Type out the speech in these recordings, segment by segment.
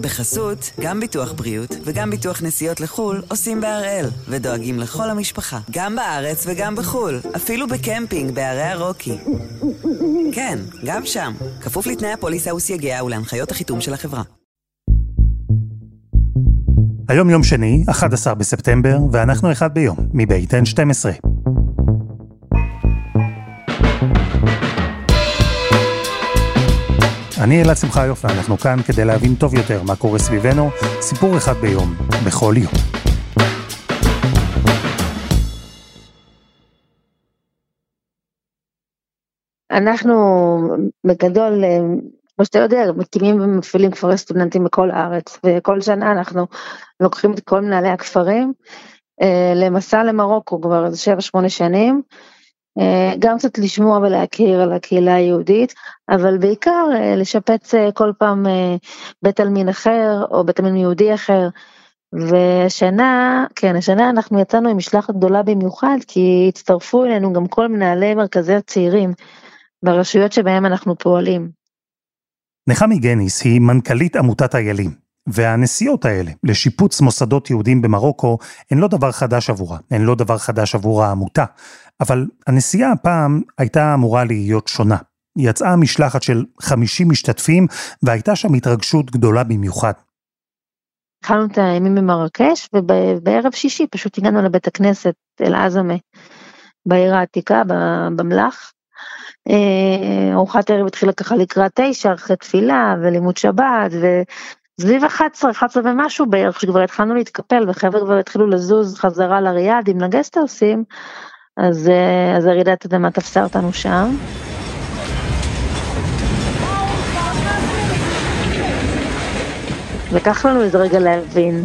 בחסות, גם ביטוח בריאות וגם ביטוח נסיעות לחו"ל עושים בהראל, ודואגים לכל המשפחה, גם בארץ וגם בחו"ל, אפילו בקמפינג בערי הרוקי. כן, גם שם, כפוף לתנאי הפוליסה וסייגיה ולהנחיות החיתום של החברה. היום יום שני, 11 בספטמבר, ואנחנו אחד ביום, מבית N12. אני אלעד שמחיוף, ואנחנו כאן כדי להבין טוב יותר מה קורה סביבנו, סיפור אחד ביום, בכל יום. אנחנו בגדול, כמו שאתה יודע, מקימים ומפעילים כפרי סטודנטים בכל הארץ, וכל שנה אנחנו לוקחים את כל מנהלי הכפרים אה, למסע למרוקו כבר איזה 7-8 שנים. אה, גם קצת לשמוע ולהכיר על הקהילה היהודית, אבל בעיקר אה, לשפץ אה, כל פעם בית עלמין אחר או בית עלמין יהודי אחר. והשנה, כן, השנה אנחנו יצאנו עם משלחת גדולה במיוחד, כי הצטרפו אלינו גם כל מנהלי מרכזי הצעירים ברשויות שבהם אנחנו פועלים. נחמי גניס היא מנכ"לית עמותת איילים, והנסיעות האלה לשיפוץ מוסדות יהודים במרוקו הן לא דבר חדש עבורה, הן לא דבר חדש עבור העמותה. אבל הנסיעה הפעם הייתה אמורה להיות שונה. יצאה משלחת של 50 משתתפים והייתה שם התרגשות גדולה במיוחד. התחלנו את הימים במרקש ובערב שישי פשוט הגענו לבית הכנסת אל-עזמה בעיר העתיקה במלאך. אה, ארוחת ערב התחילה ככה לקראת תשע אחרי תפילה ולימוד שבת וסביב 11, 11 ומשהו בערך שכבר התחלנו להתקפל וחבר'ה כבר התחילו לזוז חזרה לריאד עם לגסטהאוסים אז, אה, אז הרעידת אדמה תפסה אותנו שם. לקח לנו איזה רגע להבין.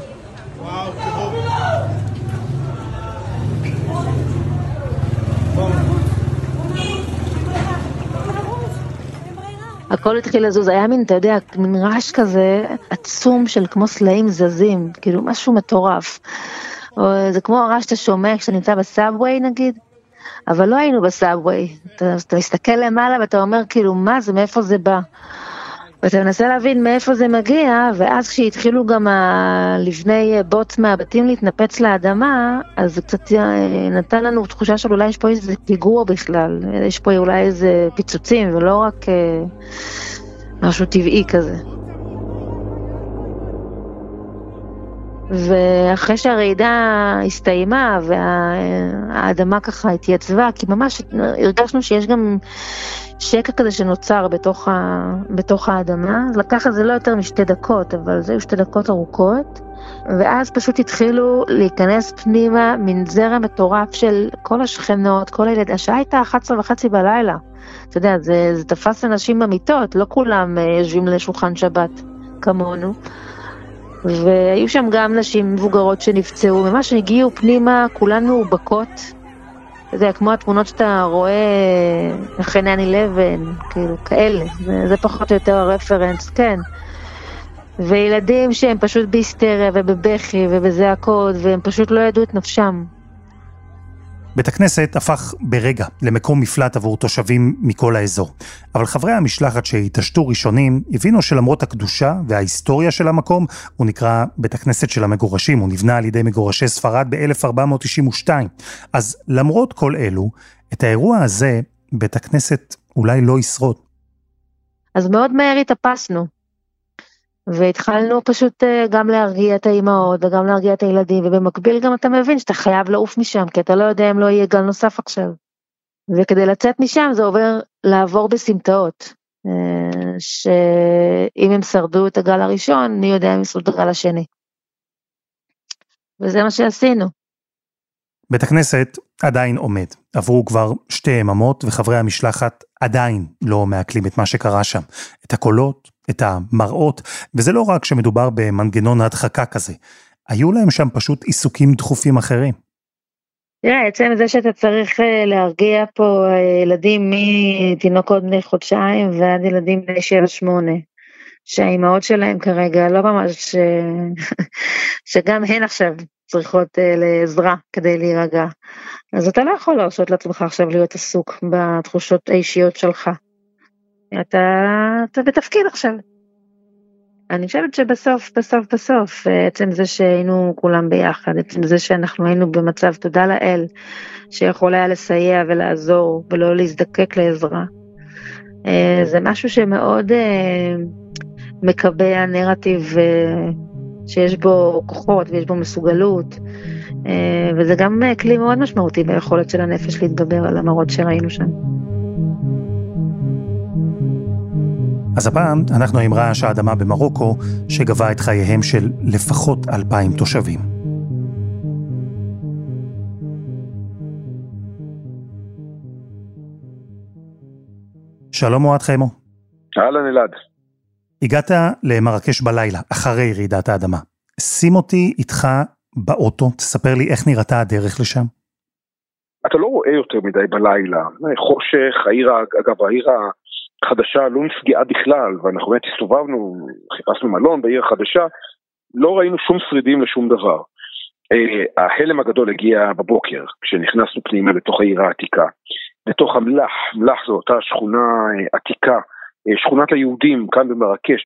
הכל התחיל לזוז, היה מין, אתה יודע, מין רעש כזה עצום של כמו סלעים זזים, כאילו משהו מטורף. או זה כמו הרעש שאתה שומע כשאתה נמצא בסאבווי נגיד, אבל לא היינו בסאבווי, אתה, אתה מסתכל למעלה ואתה אומר כאילו מה זה, מאיפה זה בא. ואתה מנסה להבין מאיפה זה מגיע, ואז כשהתחילו גם הלבני בוץ מהבתים להתנפץ לאדמה, אז זה קצת אה, נתן לנו תחושה של אולי יש פה איזה פיגוע בכלל, יש פה אולי איזה פיצוצים, ולא רק אה, משהו טבעי כזה. ואחרי שהרעידה הסתיימה והאדמה ככה התייצבה, כי ממש הרגשנו שיש גם שקע כזה שנוצר בתוך, ה, בתוך האדמה, לקח זה לא יותר משתי דקות, אבל זה היו שתי דקות ארוכות, ואז פשוט התחילו להיכנס פנימה מין זרם מטורף של כל השכנות, כל הילד, השעה הייתה 11 וחצי בלילה, אתה יודע, זה, זה תפס אנשים במיטות, לא כולם אה, יושבים לשולחן שבת כמונו. והיו שם גם נשים מבוגרות שנפצעו, ממש הגיעו פנימה, כולן מאובקות. יודע, כמו התמונות שאתה רואה אחרי 9-11, כאילו, כאלה. זה, זה פחות או יותר הרפרנס, כן. וילדים שהם פשוט בהיסטריה ובבכי ובזעקות, והם פשוט לא ידעו את נפשם. בית הכנסת הפך ברגע למקום מפלט עבור תושבים מכל האזור. אבל חברי המשלחת שהתעשתו ראשונים הבינו שלמרות הקדושה וההיסטוריה של המקום, הוא נקרא בית הכנסת של המגורשים, הוא נבנה על ידי מגורשי ספרד ב-1492. אז למרות כל אלו, את האירוע הזה בית הכנסת אולי לא ישרוד. אז מאוד מהר התאפסנו. והתחלנו פשוט אה, גם להרגיע את האימהות וגם להרגיע את הילדים ובמקביל גם אתה מבין שאתה חייב לעוף משם כי אתה לא יודע אם לא יהיה גל נוסף עכשיו. וכדי לצאת משם זה עובר לעבור בסמטאות. אה, שאם הם שרדו את הגל הראשון מי יודע אם ישרדו את הגל השני. וזה מה שעשינו. בית הכנסת עדיין עומד. עברו כבר שתי יממות וחברי המשלחת עדיין לא מעכלים את מה שקרה שם. את הקולות, את המראות, וזה לא רק שמדובר במנגנון הדחקה כזה. היו להם שם פשוט עיסוקים דחופים אחרים. תראה, עצם זה שאתה צריך אה, להרגיע פה אה, ילדים מתינוקות בני חודשיים ועד ילדים בני שבע שמונה, שהאימהות שלהם כרגע לא ממש, אה, שגם הן עכשיו צריכות לעזרה כדי להירגע. אז אתה לא יכול להרשות לעצמך עכשיו להיות עסוק בתחושות האישיות שלך. אתה, אתה בתפקיד עכשיו. אני חושבת שבסוף, בסוף, בסוף, עצם זה שהיינו כולם ביחד, עצם זה שאנחנו היינו במצב, תודה לאל, שיכול היה לסייע ולעזור ולא להזדקק לעזרה. אה, זה משהו שמאוד אה, מקבע נרטיב אה, שיש בו כוחות ויש בו מסוגלות, וזה גם כלי מאוד משמעותי ביכולת של הנפש להתגבר על המראות שראינו שם. אז הפעם אנחנו עם רעש האדמה במרוקו, שגבה את חייהם של לפחות אלפיים תושבים. שלום אוהד חיימו. אהלן אלעד. הגעת למרקש בלילה, אחרי רעידת האדמה. שים אותי איתך באוטו, תספר לי איך נראתה הדרך לשם. אתה לא רואה יותר מדי בלילה, חושך, העיר, אגב, העיר החדשה לא נפגעה בכלל, ואנחנו באמת הסתובבנו, חיפשנו מלון בעיר החדשה, לא ראינו שום שרידים לשום דבר. Uh, ההלם הגדול הגיע בבוקר, כשנכנסנו פנימה לתוך העיר העתיקה. לתוך המלח, מלח זו אותה שכונה uh, עתיקה, שכונת היהודים כאן במרקש,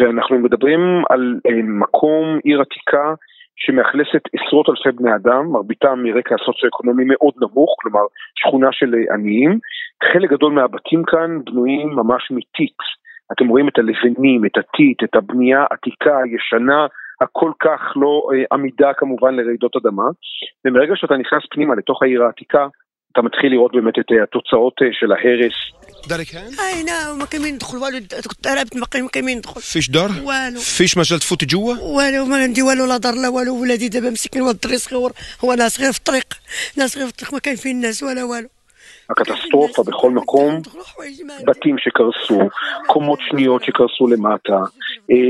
ואנחנו מדברים על uh, מקום, עיר עתיקה, שמאכלסת עשרות אלפי בני אדם, מרביתם מרקע סוציו-אקונומי מאוד נמוך, כלומר שכונה של עניים. חלק גדול מהבתים כאן בנויים ממש מטיט. אתם רואים את הלבנים, את הטיט, את הבנייה העתיקה, הישנה, הכל כך לא אה, עמידה כמובן לרעידות אדמה. ומרגע שאתה נכנס פנימה לתוך העיר העתיקה, אתה מתחיל לראות באמת את התוצאות של ההרס. دارك هان؟ اي نعم ما كاين ندخل والو تهربت ما كاين ندخل فيش دار؟ والو فيش مجال تفوت جوا؟ والو ما عندي والو لا دار لا والو ولادي دابا مسكين والد الدري صغير هو ناس غير في الطريق ناس غير في الطريق ما كاين فين الناس ولا والو הקטסטרופה בכל מקום, בתים שקרסו, קומות שניות שקרסו למטה,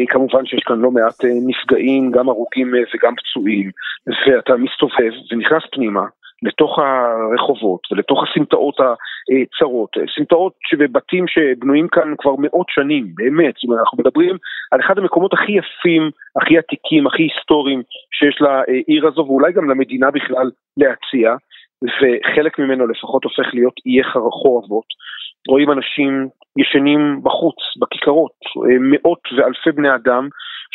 כמובן שיש כאן לא מעט נפגעים, גם הרוגים וגם פצועים, ואתה מסתובב ונכנס פנימה, לתוך הרחובות ולתוך הסמטאות הצרות, סמטאות שבבתים שבנויים כאן כבר מאות שנים, באמת, זאת אומרת, אנחנו מדברים על אחד המקומות הכי יפים, הכי עתיקים, הכי היסטוריים שיש לעיר הזו ואולי גם למדינה בכלל להציע, וחלק ממנו לפחות הופך להיות איי חורבות. רואים אנשים ישנים בחוץ, בכיכרות, מאות ואלפי בני אדם,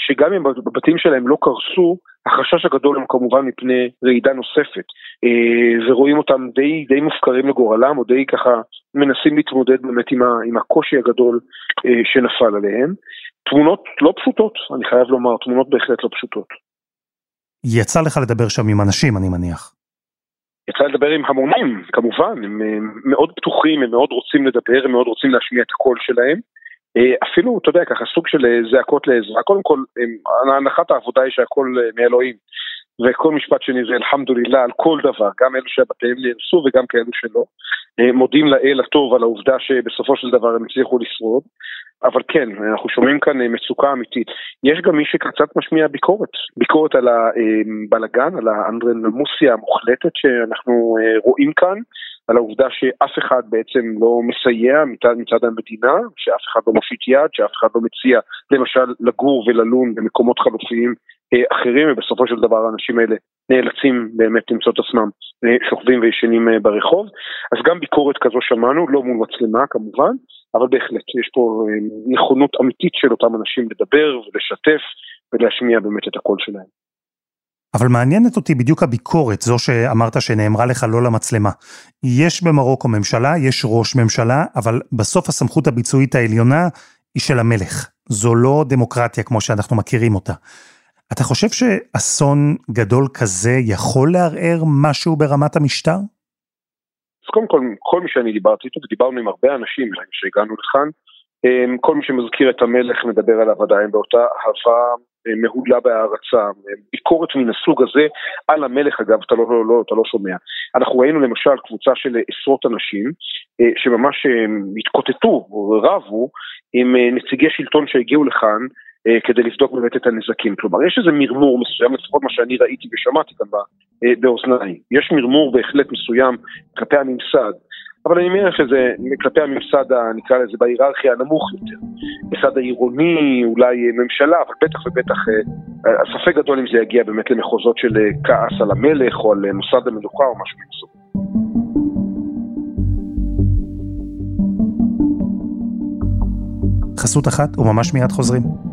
שגם אם בבתים שלהם לא קרסו, החשש הגדול הוא כמובן מפני רעידה נוספת, אה, ורואים אותם די, די מופקרים לגורלם, או די ככה מנסים להתמודד באמת עם הקושי הגדול אה, שנפל עליהם. תמונות לא פשוטות, אני חייב לומר, תמונות בהחלט לא פשוטות. יצא לך לדבר שם עם אנשים, אני מניח. יצא לדבר עם המונים, כמובן, הם מאוד פתוחים, הם מאוד רוצים לדבר, הם מאוד רוצים להשמיע את הקול שלהם. אה, אפילו, אתה יודע, ככה סוג של אה, זעקות לעזרה. קודם כל, הנחת העבודה היא שהכל אה, מאלוהים. וכל משפט שני זה אלחמדולילה על כל דבר, גם אלו שבתיהם נהרסו וגם כאלו שלא. מודים לאל הטוב על העובדה שבסופו של דבר הם הצליחו לשרוד. אבל כן, אנחנו שומעים כאן מצוקה אמיתית. יש גם מי שקצת משמיע ביקורת, ביקורת על הבלגן, על האנדרנמוסיה המוחלטת שאנחנו רואים כאן. על העובדה שאף אחד בעצם לא מסייע מצד, מצד המדינה, שאף אחד לא מושיט יד, שאף אחד לא מציע למשל לגור וללון במקומות חלופיים אה, אחרים, ובסופו של דבר האנשים האלה נאלצים באמת למצוא את עצמם אה, שוכבים וישנים אה, ברחוב. אז גם ביקורת כזו שמענו, לא מול מצלמה כמובן, אבל בהחלט יש פה נכונות אמיתית של אותם אנשים לדבר ולשתף ולהשמיע באמת את הקול שלהם. אבל מעניינת אותי בדיוק הביקורת, זו שאמרת שנאמרה לך לא למצלמה. יש במרוקו ממשלה, יש ראש ממשלה, אבל בסוף הסמכות הביצועית העליונה היא של המלך. זו לא דמוקרטיה כמו שאנחנו מכירים אותה. אתה חושב שאסון גדול כזה יכול לערער משהו ברמת המשטר? אז קודם כל, כל מי שאני דיברתי איתו, ודיברנו עם הרבה אנשים שהגענו לכאן, כל מי שמזכיר את המלך מדבר עליו עדיין באותה אהבה מהולה בהערצה, ביקורת מן הסוג הזה על המלך אגב, אתה לא, לא, לא, אתה לא שומע. אנחנו ראינו למשל קבוצה של עשרות אנשים אה, שממש התקוטטו רבו עם אה, נציגי שלטון שהגיעו לכאן כדי לבדוק באמת את הנזקים. כלומר, יש איזה מרמור מסוים, לפחות מה שאני ראיתי ושמעתי כאן באוזניי. יש מרמור בהחלט מסוים כלפי הממסד. אבל אני מניח שזה כלפי הממסד, נקרא לזה, בהיררכיה הנמוך יותר. ממסד העירוני, אולי ממשלה, אבל בטח ובטח, אה, הספק גדול אם זה יגיע באמת למחוזות של אה, כעס על המלך או על אה, מוסד המלוכה או משהו מסוג. חסות אחת וממש מיד חוזרים.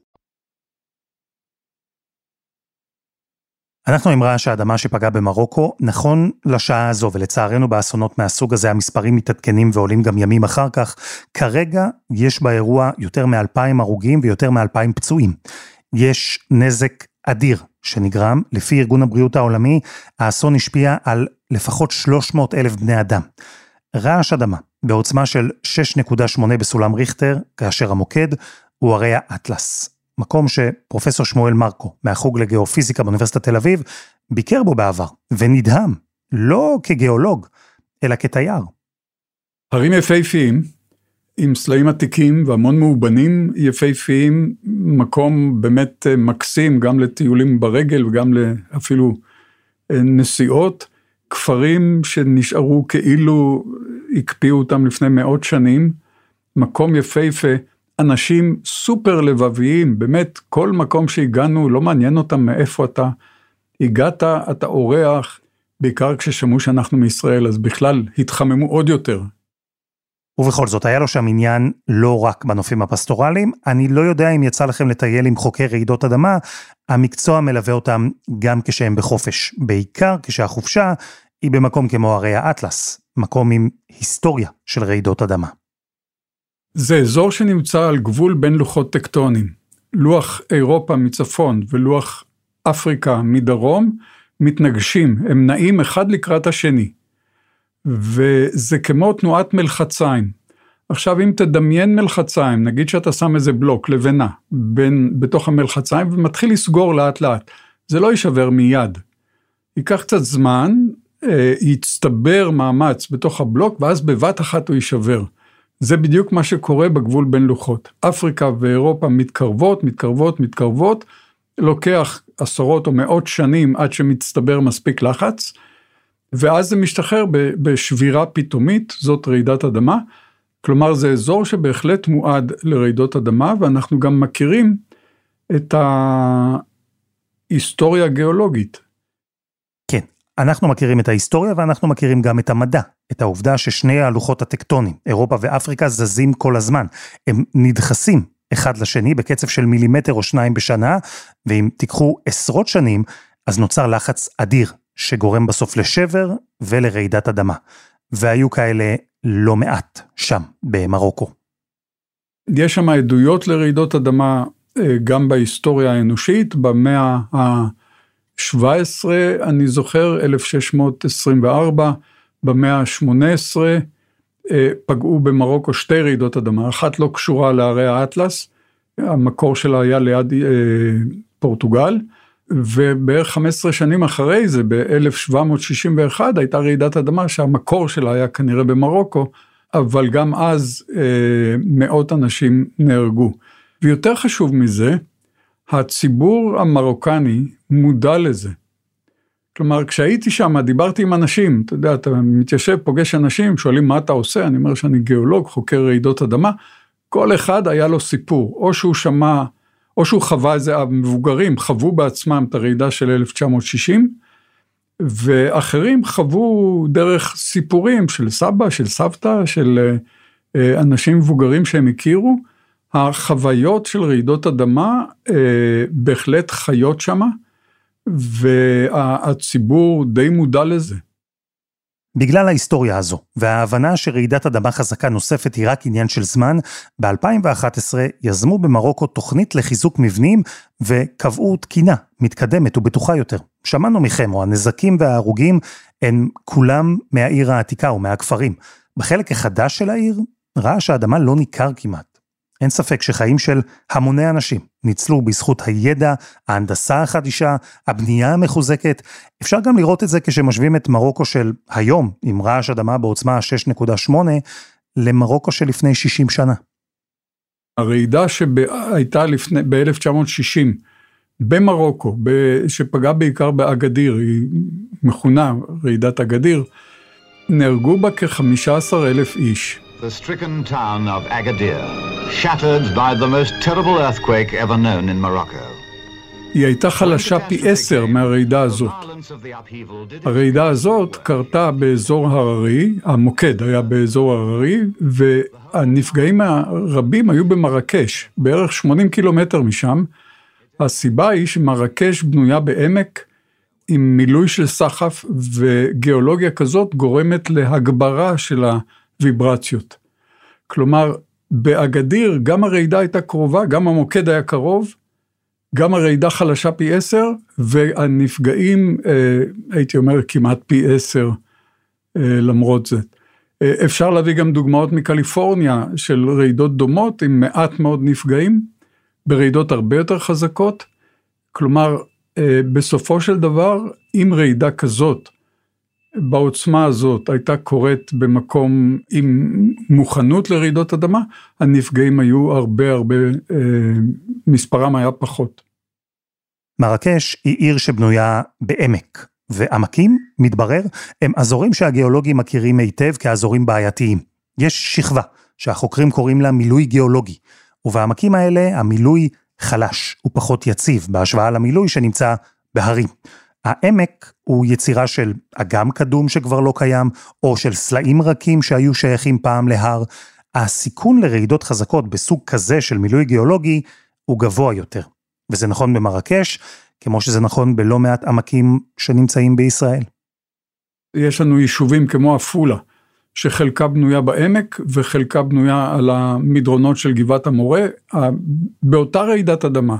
אנחנו עם רעש האדמה שפגע במרוקו, נכון לשעה הזו, ולצערנו באסונות מהסוג הזה המספרים מתעדכנים ועולים גם ימים אחר כך, כרגע יש באירוע יותר מאלפיים הרוגים ויותר מאלפיים פצועים. יש נזק אדיר שנגרם, לפי ארגון הבריאות העולמי, האסון השפיע על לפחות 300 אלף בני אדם. רעש אדמה, בעוצמה של 6.8 בסולם ריכטר, כאשר המוקד הוא הרי האטלס. מקום שפרופסור שמואל מרקו, מהחוג לגיאופיזיקה באוניברסיטת תל אביב, ביקר בו בעבר, ונדהם, לא כגיאולוג, אלא כתייר. הרים יפהפיים, עם סלעים עתיקים והמון מאובנים יפהפיים, מקום באמת אה, מקסים גם לטיולים ברגל וגם אפילו אה, נסיעות. כפרים שנשארו כאילו הקפיאו אותם לפני מאות שנים, מקום יפהפה, אנשים סופר לבביים, באמת כל מקום שהגענו לא מעניין אותם מאיפה אתה. הגעת, אתה אורח, בעיקר כששמעו שאנחנו מישראל, אז בכלל התחממו עוד יותר. ובכל זאת, היה לו שם עניין לא רק בנופים הפסטורליים. אני לא יודע אם יצא לכם לטייל עם חוקי רעידות אדמה, המקצוע מלווה אותם גם כשהם בחופש, בעיקר כשהחופשה היא במקום כמו הרי האטלס, מקום עם היסטוריה של רעידות אדמה. זה אזור שנמצא על גבול בין לוחות טקטונים. לוח אירופה מצפון ולוח אפריקה מדרום מתנגשים, הם נעים אחד לקראת השני. וזה כמו תנועת מלחציים. עכשיו אם תדמיין מלחציים, נגיד שאתה שם איזה בלוק, לבנה, בין, בתוך המלחציים ומתחיל לסגור לאט לאט, זה לא יישבר מיד. ייקח קצת זמן, אה, יצטבר מאמץ בתוך הבלוק ואז בבת אחת הוא יישבר. זה בדיוק מה שקורה בגבול בין לוחות. אפריקה ואירופה מתקרבות, מתקרבות, מתקרבות, לוקח עשרות או מאות שנים עד שמצטבר מספיק לחץ, ואז זה משתחרר בשבירה פתאומית, זאת רעידת אדמה. כלומר זה אזור שבהחלט מועד לרעידות אדמה, ואנחנו גם מכירים את ההיסטוריה הגיאולוגית. אנחנו מכירים את ההיסטוריה ואנחנו מכירים גם את המדע. את העובדה ששני הלוחות הטקטונים, אירופה ואפריקה, זזים כל הזמן. הם נדחסים אחד לשני בקצב של מילימטר או שניים בשנה, ואם תיקחו עשרות שנים, אז נוצר לחץ אדיר, שגורם בסוף לשבר ולרעידת אדמה. והיו כאלה לא מעט שם, במרוקו. יש שם עדויות לרעידות אדמה אה, גם בהיסטוריה האנושית, במאה ה-17, אני זוכר, 1624, במאה ה-18 אה, פגעו במרוקו שתי רעידות אדמה, אחת לא קשורה להרי האטלס, המקור שלה היה ליד אה, פורטוגל, ובערך 15 שנים אחרי זה, ב-1761, הייתה רעידת אדמה שהמקור שלה היה כנראה במרוקו, אבל גם אז אה, מאות אנשים נהרגו. ויותר חשוב מזה, הציבור המרוקני מודע לזה. כלומר, כשהייתי שם, דיברתי עם אנשים, אתה יודע, אתה מתיישב, פוגש אנשים, שואלים מה אתה עושה, אני אומר שאני גיאולוג, חוקר רעידות אדמה, כל אחד היה לו סיפור, או שהוא שמע, או שהוא חווה איזה, המבוגרים חוו בעצמם את הרעידה של 1960, ואחרים חוו דרך סיפורים של סבא, של סבתא, של אה, אנשים מבוגרים שהם הכירו, החוויות של רעידות אדמה אה, בהחלט חיות שמה. והציבור די מודע לזה. בגלל ההיסטוריה הזו, וההבנה שרעידת אדמה חזקה נוספת היא רק עניין של זמן, ב-2011 יזמו במרוקו תוכנית לחיזוק מבנים וקבעו תקינה מתקדמת ובטוחה יותר. שמענו מכם, או הנזקים וההרוגים הם כולם מהעיר העתיקה ומהכפרים. בחלק החדש של העיר, רעש האדמה לא ניכר כמעט. אין ספק שחיים של המוני אנשים ניצלו בזכות הידע, ההנדסה החדישה, הבנייה המחוזקת. אפשר גם לראות את זה כשמשווים את מרוקו של היום, עם רעש אדמה בעוצמה 6.8, למרוקו של לפני 60 שנה. הרעידה שהייתה לפני, ב-1960 במרוקו, שפגעה בעיקר באגדיר, היא מכונה רעידת אגדיר, נהרגו בה כ-15 אלף איש. The stricken town of Agadir, shattered by the most terrible earthquake ever known in Morocco. היא הייתה חלשה פי עשר מהרעידה הזאת. הרעידה הזאת קרתה באזור הררי, המוקד היה באזור הררי, והנפגעים הרבים היו במרקש, בערך 80 קילומטר משם. הסיבה היא שמרקש בנויה בעמק עם מילוי של סחף, וגיאולוגיה כזאת גורמת להגברה של הוויברציות. כלומר, באגדיר גם הרעידה הייתה קרובה, גם המוקד היה קרוב, גם הרעידה חלשה פי עשר, והנפגעים, אה, הייתי אומר, כמעט פי עשר אה, למרות זה. אה, אפשר להביא גם דוגמאות מקליפורניה של רעידות דומות עם מעט מאוד נפגעים, ברעידות הרבה יותר חזקות. כלומר, בסופו של דבר, אם רעידה כזאת, בעוצמה הזאת הייתה קורית במקום עם מוכנות לרעידות אדמה, הנפגעים היו הרבה הרבה, אה, מספרם היה פחות. מרקש היא עיר שבנויה בעמק, ועמקים, מתברר, הם אזורים שהגיאולוגים מכירים היטב כאזורים בעייתיים. יש שכבה שהחוקרים קוראים לה מילוי גיאולוגי, ובעמקים האלה המילוי חלש, הוא פחות יציב בהשוואה למילוי שנמצא בהרים. העמק הוא יצירה של אגם קדום שכבר לא קיים, או של סלעים רכים שהיו שייכים פעם להר. הסיכון לרעידות חזקות בסוג כזה של מילוי גיאולוגי הוא גבוה יותר. וזה נכון במרקש, כמו שזה נכון בלא מעט עמקים שנמצאים בישראל. יש לנו יישובים כמו עפולה, שחלקה בנויה בעמק וחלקה בנויה על המדרונות של גבעת המורה, באותה רעידת אדמה.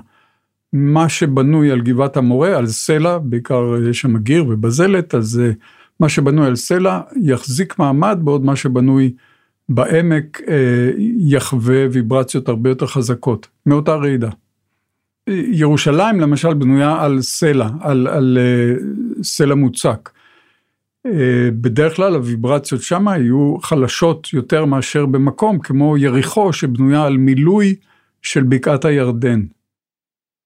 מה שבנוי על גבעת המורה, על סלע, בעיקר יש שם גיר ובזלת, אז אה, מה שבנוי על סלע יחזיק מעמד, בעוד מה שבנוי בעמק אה, יחווה ויברציות הרבה יותר חזקות, מאותה רעידה. ירושלים למשל בנויה על סלע, על, על אה, סלע מוצק. בדרך כלל הוויברציות שם יהיו חלשות יותר מאשר במקום כמו יריחו שבנויה על מילוי של בקעת הירדן.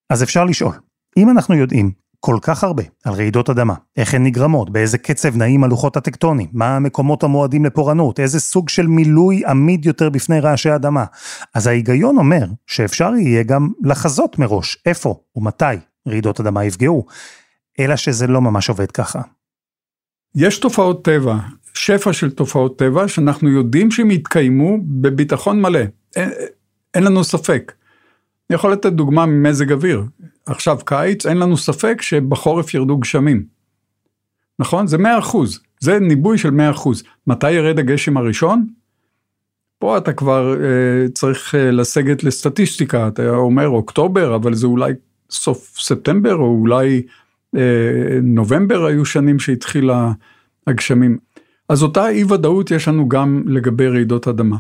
אז אפשר לשאול, אם אנחנו יודעים כל כך הרבה על רעידות אדמה, איך הן נגרמות, באיזה קצב נעים הלוחות הטקטונים, מה המקומות המועדים לפורענות, איזה סוג של מילוי עמיד יותר בפני רעשי אדמה, אז ההיגיון אומר שאפשר יהיה גם לחזות מראש איפה ומתי רעידות אדמה יפגעו, אלא שזה לא ממש עובד ככה. יש תופעות טבע, שפע של תופעות טבע, שאנחנו יודעים שהם יתקיימו בביטחון מלא, אין, אין לנו ספק. אני יכול לתת דוגמה ממזג אוויר. עכשיו קיץ, אין לנו ספק שבחורף ירדו גשמים. נכון? זה 100 אחוז, זה ניבוי של 100 אחוז. מתי ירד הגשם הראשון? פה אתה כבר אה, צריך אה, לסגת לסטטיסטיקה, אתה אומר אוקטובר, אבל זה אולי סוף ספטמבר, או אולי אה, נובמבר היו שנים שהתחיל הגשמים. אז אותה אי ודאות יש לנו גם לגבי רעידות אדמה.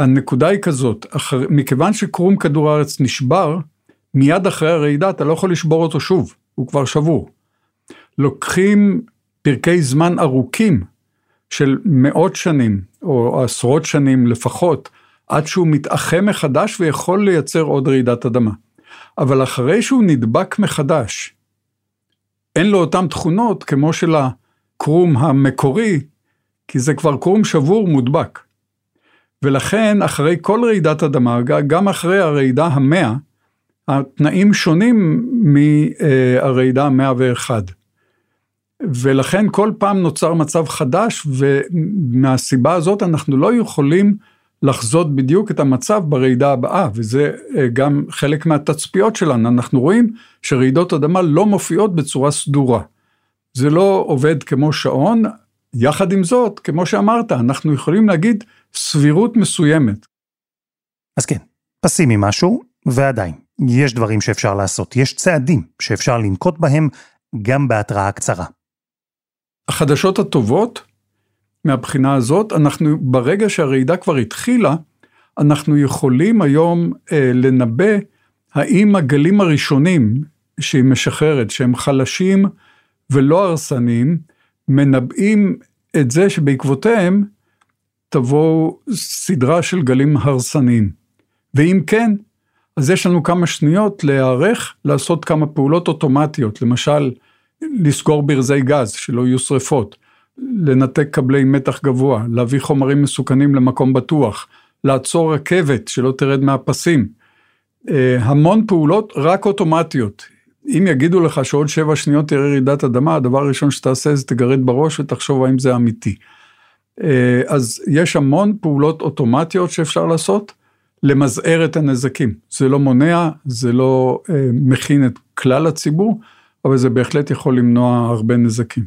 הנקודה היא כזאת, אחר, מכיוון שקרום כדור הארץ נשבר, מיד אחרי הרעידה אתה לא יכול לשבור אותו שוב, הוא כבר שבור. לוקחים פרקי זמן ארוכים של מאות שנים, או עשרות שנים לפחות, עד שהוא מתאחה מחדש ויכול לייצר עוד רעידת אדמה. אבל אחרי שהוא נדבק מחדש, אין לו אותן תכונות כמו של הקרום המקורי, כי זה כבר קרום שבור מודבק. ולכן אחרי כל רעידת אדמה, גם אחרי הרעידה המאה, התנאים שונים מהרעידה המאה ואחד. ולכן כל פעם נוצר מצב חדש, ומהסיבה הזאת אנחנו לא יכולים לחזות בדיוק את המצב ברעידה הבאה, וזה אה, גם חלק מהתצפיות שלנו. אנחנו רואים שרעידות אדמה לא מופיעות בצורה סדורה. זה לא עובד כמו שעון, יחד עם זאת, כמו שאמרת, אנחנו יכולים להגיד סבירות מסוימת. אז כן, פסימי משהו, ועדיין, יש דברים שאפשר לעשות, יש צעדים שאפשר לנקוט בהם גם בהתראה קצרה. החדשות הטובות, מהבחינה הזאת, אנחנו, ברגע שהרעידה כבר התחילה, אנחנו יכולים היום אה, לנבא האם הגלים הראשונים שהיא משחררת, שהם חלשים ולא הרסניים, מנבאים את זה שבעקבותיהם תבוא סדרה של גלים הרסניים. ואם כן, אז יש לנו כמה שניות להיערך לעשות כמה פעולות אוטומטיות, למשל, לסגור ברזי גז, שלא יהיו שרפות, לנתק כבלי מתח גבוה, להביא חומרים מסוכנים למקום בטוח, לעצור רכבת שלא תרד מהפסים. אה, המון פעולות רק אוטומטיות. אם יגידו לך שעוד שבע שניות תראה רעידת אדמה, הדבר הראשון שתעשה זה תגרד בראש ותחשוב האם זה אמיתי. אה, אז יש המון פעולות אוטומטיות שאפשר לעשות למזער את הנזקים. זה לא מונע, זה לא אה, מכין את כלל הציבור, אבל זה בהחלט יכול למנוע הרבה נזקים.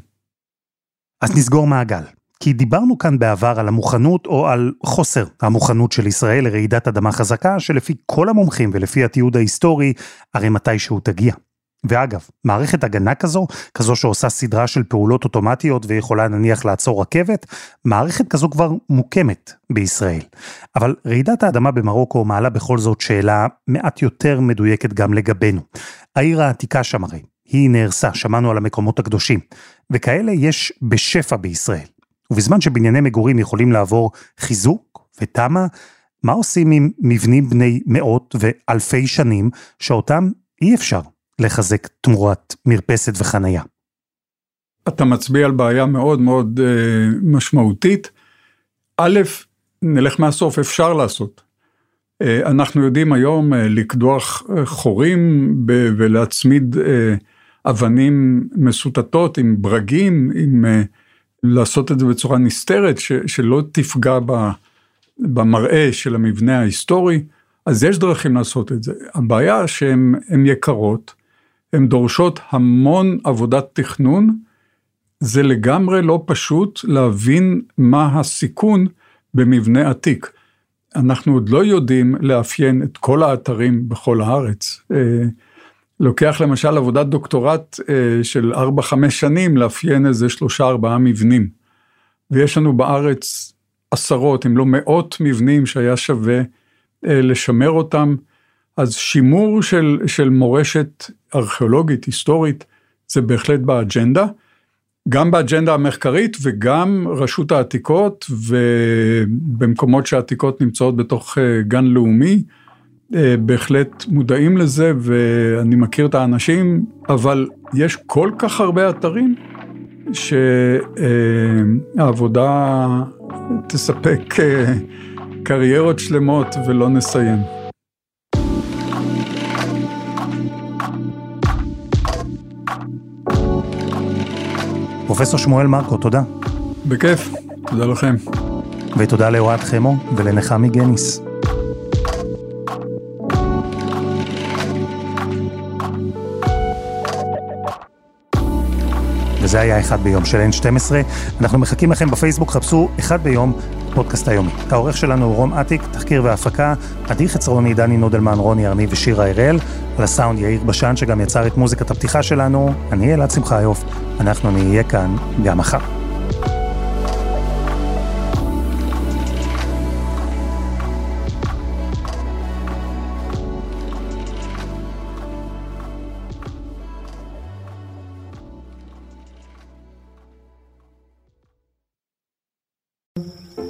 אז נסגור מעגל. כי דיברנו כאן בעבר על המוכנות או על חוסר המוכנות של ישראל לרעידת אדמה חזקה, שלפי כל המומחים ולפי התיעוד ההיסטורי, הרי מתישהו תגיע. ואגב, מערכת הגנה כזו, כזו שעושה סדרה של פעולות אוטומטיות ויכולה נניח לעצור רכבת, מערכת כזו כבר מוקמת בישראל. אבל רעידת האדמה במרוקו מעלה בכל זאת שאלה מעט יותר מדויקת גם לגבינו. העיר העתיקה שם הרי, היא נהרסה, שמענו על המקומות הקדושים, וכאלה יש בשפע בישראל. ובזמן שבנייני מגורים יכולים לעבור חיזוק ותמ"א, מה עושים עם מבנים בני מאות ואלפי שנים, שאותם אי אפשר לחזק תמורת מרפסת וחנייה? אתה מצביע על בעיה מאוד מאוד אה, משמעותית. א', נלך מהסוף, אפשר לעשות. אה, אנחנו יודעים היום אה, לקדוח אה, חורים ב- ולהצמיד אה, אבנים מסוטטות עם ברגים, עם... אה, לעשות את זה בצורה נסתרת, ש, שלא תפגע ב, במראה של המבנה ההיסטורי, אז יש דרכים לעשות את זה. הבעיה שהן יקרות, הן דורשות המון עבודת תכנון, זה לגמרי לא פשוט להבין מה הסיכון במבנה עתיק. אנחנו עוד לא יודעים לאפיין את כל האתרים בכל הארץ. אה, לוקח למשל עבודת דוקטורט אה, של 4-5 שנים לאפיין איזה 3-4 מבנים. ויש לנו בארץ עשרות אם לא מאות מבנים שהיה שווה אה, לשמר אותם. אז שימור של, של מורשת ארכיאולוגית, היסטורית, זה בהחלט באג'נדה. גם באג'נדה המחקרית וגם רשות העתיקות ובמקומות שהעתיקות נמצאות בתוך אה, גן לאומי. אה, בהחלט מודעים לזה ואני מכיר את האנשים, אבל יש כל כך הרבה אתרים שהעבודה תספק אה, קריירות שלמות ולא נסיים. פרופסור שמואל מרקו, תודה. בכיף, תודה לכם. ותודה לאוהד חמו ולנחמי גניס. וזה היה אחד ביום של N12. אנחנו מחכים לכם בפייסבוק, חפשו אחד ביום, פודקאסט היומי. העורך שלנו הוא רום אטיק, תחקיר והפקה, עדי חצרוני, דני נודלמן, רוני ארני ושירה הראל, על הסאונד יאיר בשן שגם יצר את מוזיקת הפתיחה שלנו, אני אלעד שמחיוף, אנחנו נהיה כאן גם מחר.